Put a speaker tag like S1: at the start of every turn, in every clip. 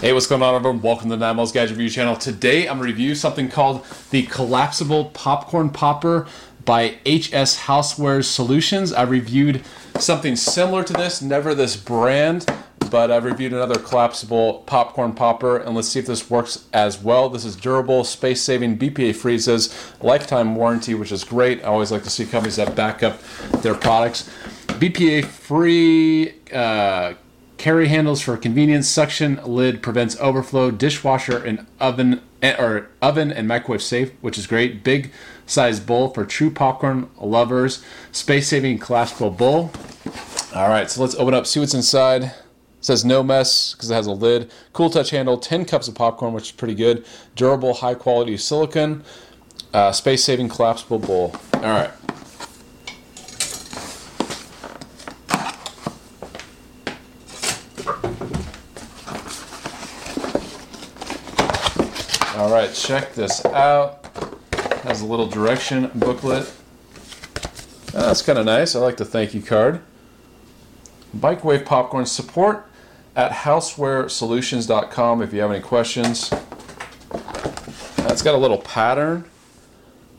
S1: Hey, what's going on everyone? Welcome to the Nine Miles Gadget Review channel. Today I'm going to review something called the Collapsible Popcorn Popper by HS Housewares Solutions. I reviewed something similar to this, never this brand, but I've reviewed another collapsible popcorn popper and let's see if this works as well. This is durable, space-saving, BPA-free, lifetime warranty, which is great. I always like to see companies that back up their products. BPA-free, uh, Carry handles for convenience. Suction lid prevents overflow. Dishwasher and oven eh, or oven and microwave safe, which is great. Big size bowl for true popcorn lovers. Space saving collapsible bowl. All right, so let's open up, see what's inside. It says no mess because it has a lid. Cool touch handle. 10 cups of popcorn, which is pretty good. Durable, high quality silicone. Uh, space saving collapsible bowl. All right. All right, check this out. Has a little direction booklet. Oh, that's kind of nice. I like the thank you card. Bikewave popcorn support at housewaresolutions.com if you have any questions. That's got a little pattern.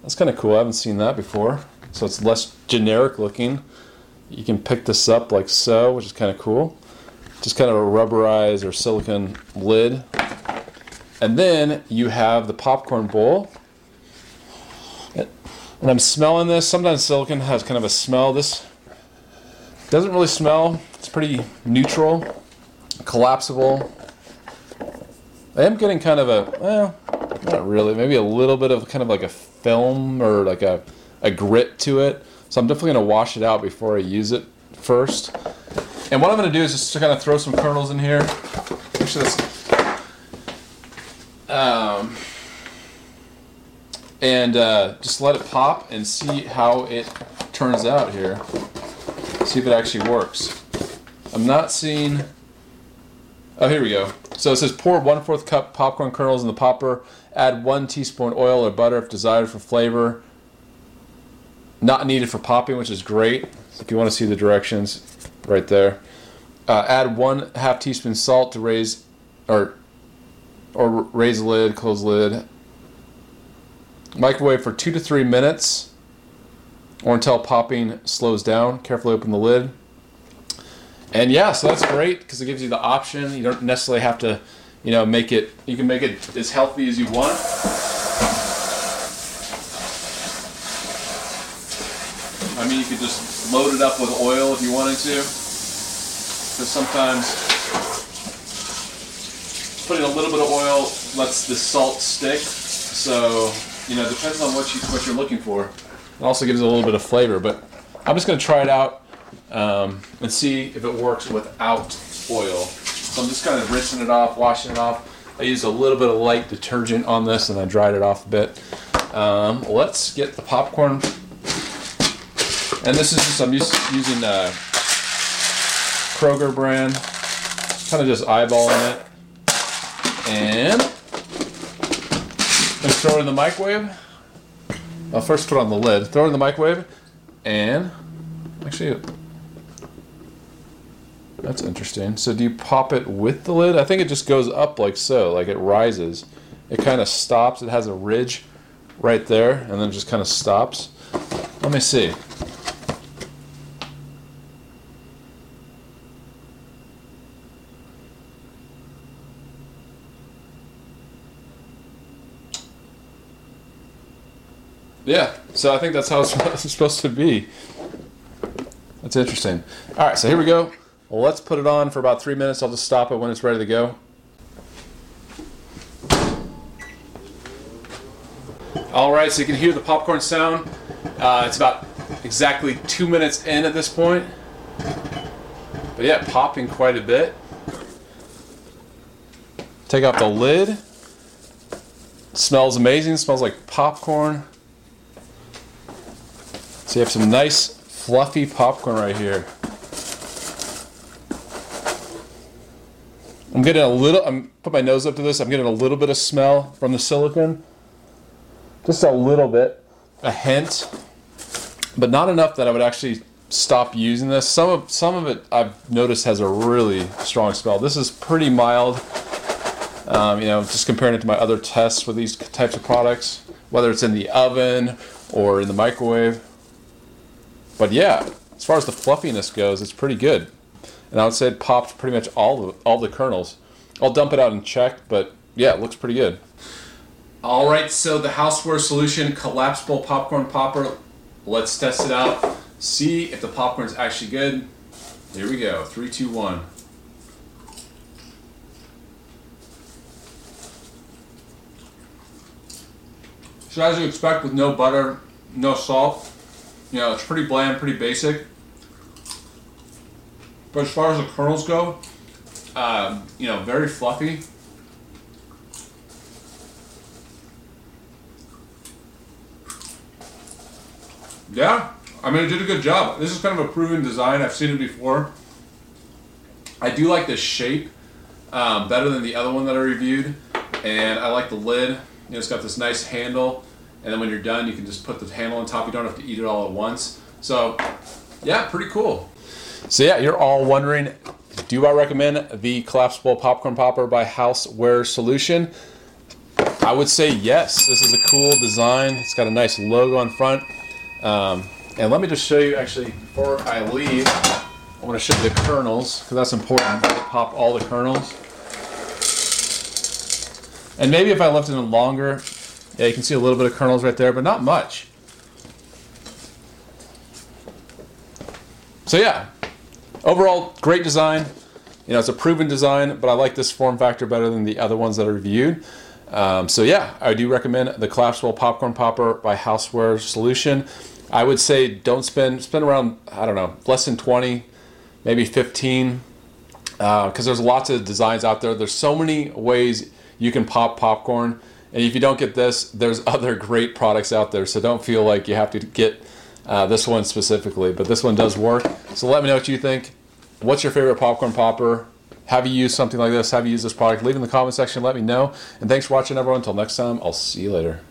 S1: That's kind of cool. I haven't seen that before. So it's less generic looking. You can pick this up like so, which is kind of cool. Just kind of a rubberized or silicone lid and then you have the popcorn bowl. And I'm smelling this. Sometimes silicone has kind of a smell. This doesn't really smell. It's pretty neutral, collapsible. I am getting kind of a, well, not really, maybe a little bit of kind of like a film or like a, a grit to it. So I'm definitely going to wash it out before I use it first. And what I'm going to do is just to kind of throw some kernels in here. Sure this um, and uh, just let it pop and see how it turns out here. See if it actually works. I'm not seeing. Oh, here we go. So it says pour one fourth cup popcorn kernels in the popper. Add one teaspoon oil or butter if desired for flavor. Not needed for popping, which is great. If you want to see the directions, right there. Uh, add one half teaspoon salt to raise, or or raise lid, close lid. Microwave for two to three minutes or until popping slows down. Carefully open the lid. And yeah, so that's great because it gives you the option. You don't necessarily have to, you know, make it, you can make it as healthy as you want. I mean, you could just load it up with oil if you wanted to. Because sometimes putting a little bit of oil lets the salt stick. So, you know, depends on what you what you're looking for. It also gives it a little bit of flavor. But I'm just going to try it out um, and see if it works without oil. So I'm just kind of rinsing it off, washing it off. I used a little bit of light detergent on this and I dried it off a bit. Um, let's get the popcorn. And this is just, I'm just using uh, Kroger brand. Kind of just eyeballing it. And let's throw it in the microwave. I'll first put on the lid. Throw it in the microwave, and actually, that's interesting. So do you pop it with the lid? I think it just goes up like so, like it rises. It kind of stops. It has a ridge right there, and then just kind of stops. Let me see. Yeah, so I think that's how it's supposed to be. That's interesting. All right, so here we go. Well, let's put it on for about three minutes. I'll just stop it when it's ready to go. All right, so you can hear the popcorn sound. Uh, it's about exactly two minutes in at this point. But yeah, popping quite a bit. Take off the lid. smells amazing. smells like popcorn. So you have some nice fluffy popcorn right here. I'm getting a little, I'm put my nose up to this, I'm getting a little bit of smell from the silicone. Just a little bit, a hint, but not enough that I would actually stop using this. Some of some of it I've noticed has a really strong smell. This is pretty mild. Um, you know, just comparing it to my other tests with these types of products, whether it's in the oven or in the microwave. But yeah, as far as the fluffiness goes, it's pretty good. And I would say it popped pretty much all the, all the kernels. I'll dump it out and check, but yeah, it looks pretty good. All right, so the Houseware Solution collapsible popcorn popper. Let's test it out. See if the popcorn's actually good. Here we go. Three, two, one. So as you expect with no butter, no salt, you know, it's pretty bland, pretty basic. But as far as the kernels go, um, you know, very fluffy. Yeah, I mean, it did a good job. This is kind of a proven design. I've seen it before. I do like the shape um, better than the other one that I reviewed, and I like the lid. You know, it's got this nice handle, and then when you're done, you can just put the handle on top. You don't have to eat it all at once. So, yeah, pretty cool. So yeah, you're all wondering, do I recommend the collapsible popcorn popper by Houseware Solution? I would say yes. This is a cool design. It's got a nice logo on front. Um, and let me just show you actually before I leave. I want to show you the kernels because that's important. Pop all the kernels. And maybe if I left it in longer, yeah, you can see a little bit of kernels right there, but not much. So yeah, overall great design. You know, it's a proven design, but I like this form factor better than the other ones that I reviewed. Um, so yeah, I do recommend the collapsible popcorn popper by Houseware Solution. I would say don't spend spend around I don't know less than twenty, maybe fifteen, because uh, there's lots of designs out there. There's so many ways you can pop popcorn, and if you don't get this, there's other great products out there. So don't feel like you have to get uh, this one specifically, but this one does work. So let me know what you think. What's your favorite popcorn popper? Have you used something like this? Have you used this product? Leave in the comment section. Let me know. And thanks for watching, everyone. Until next time, I'll see you later.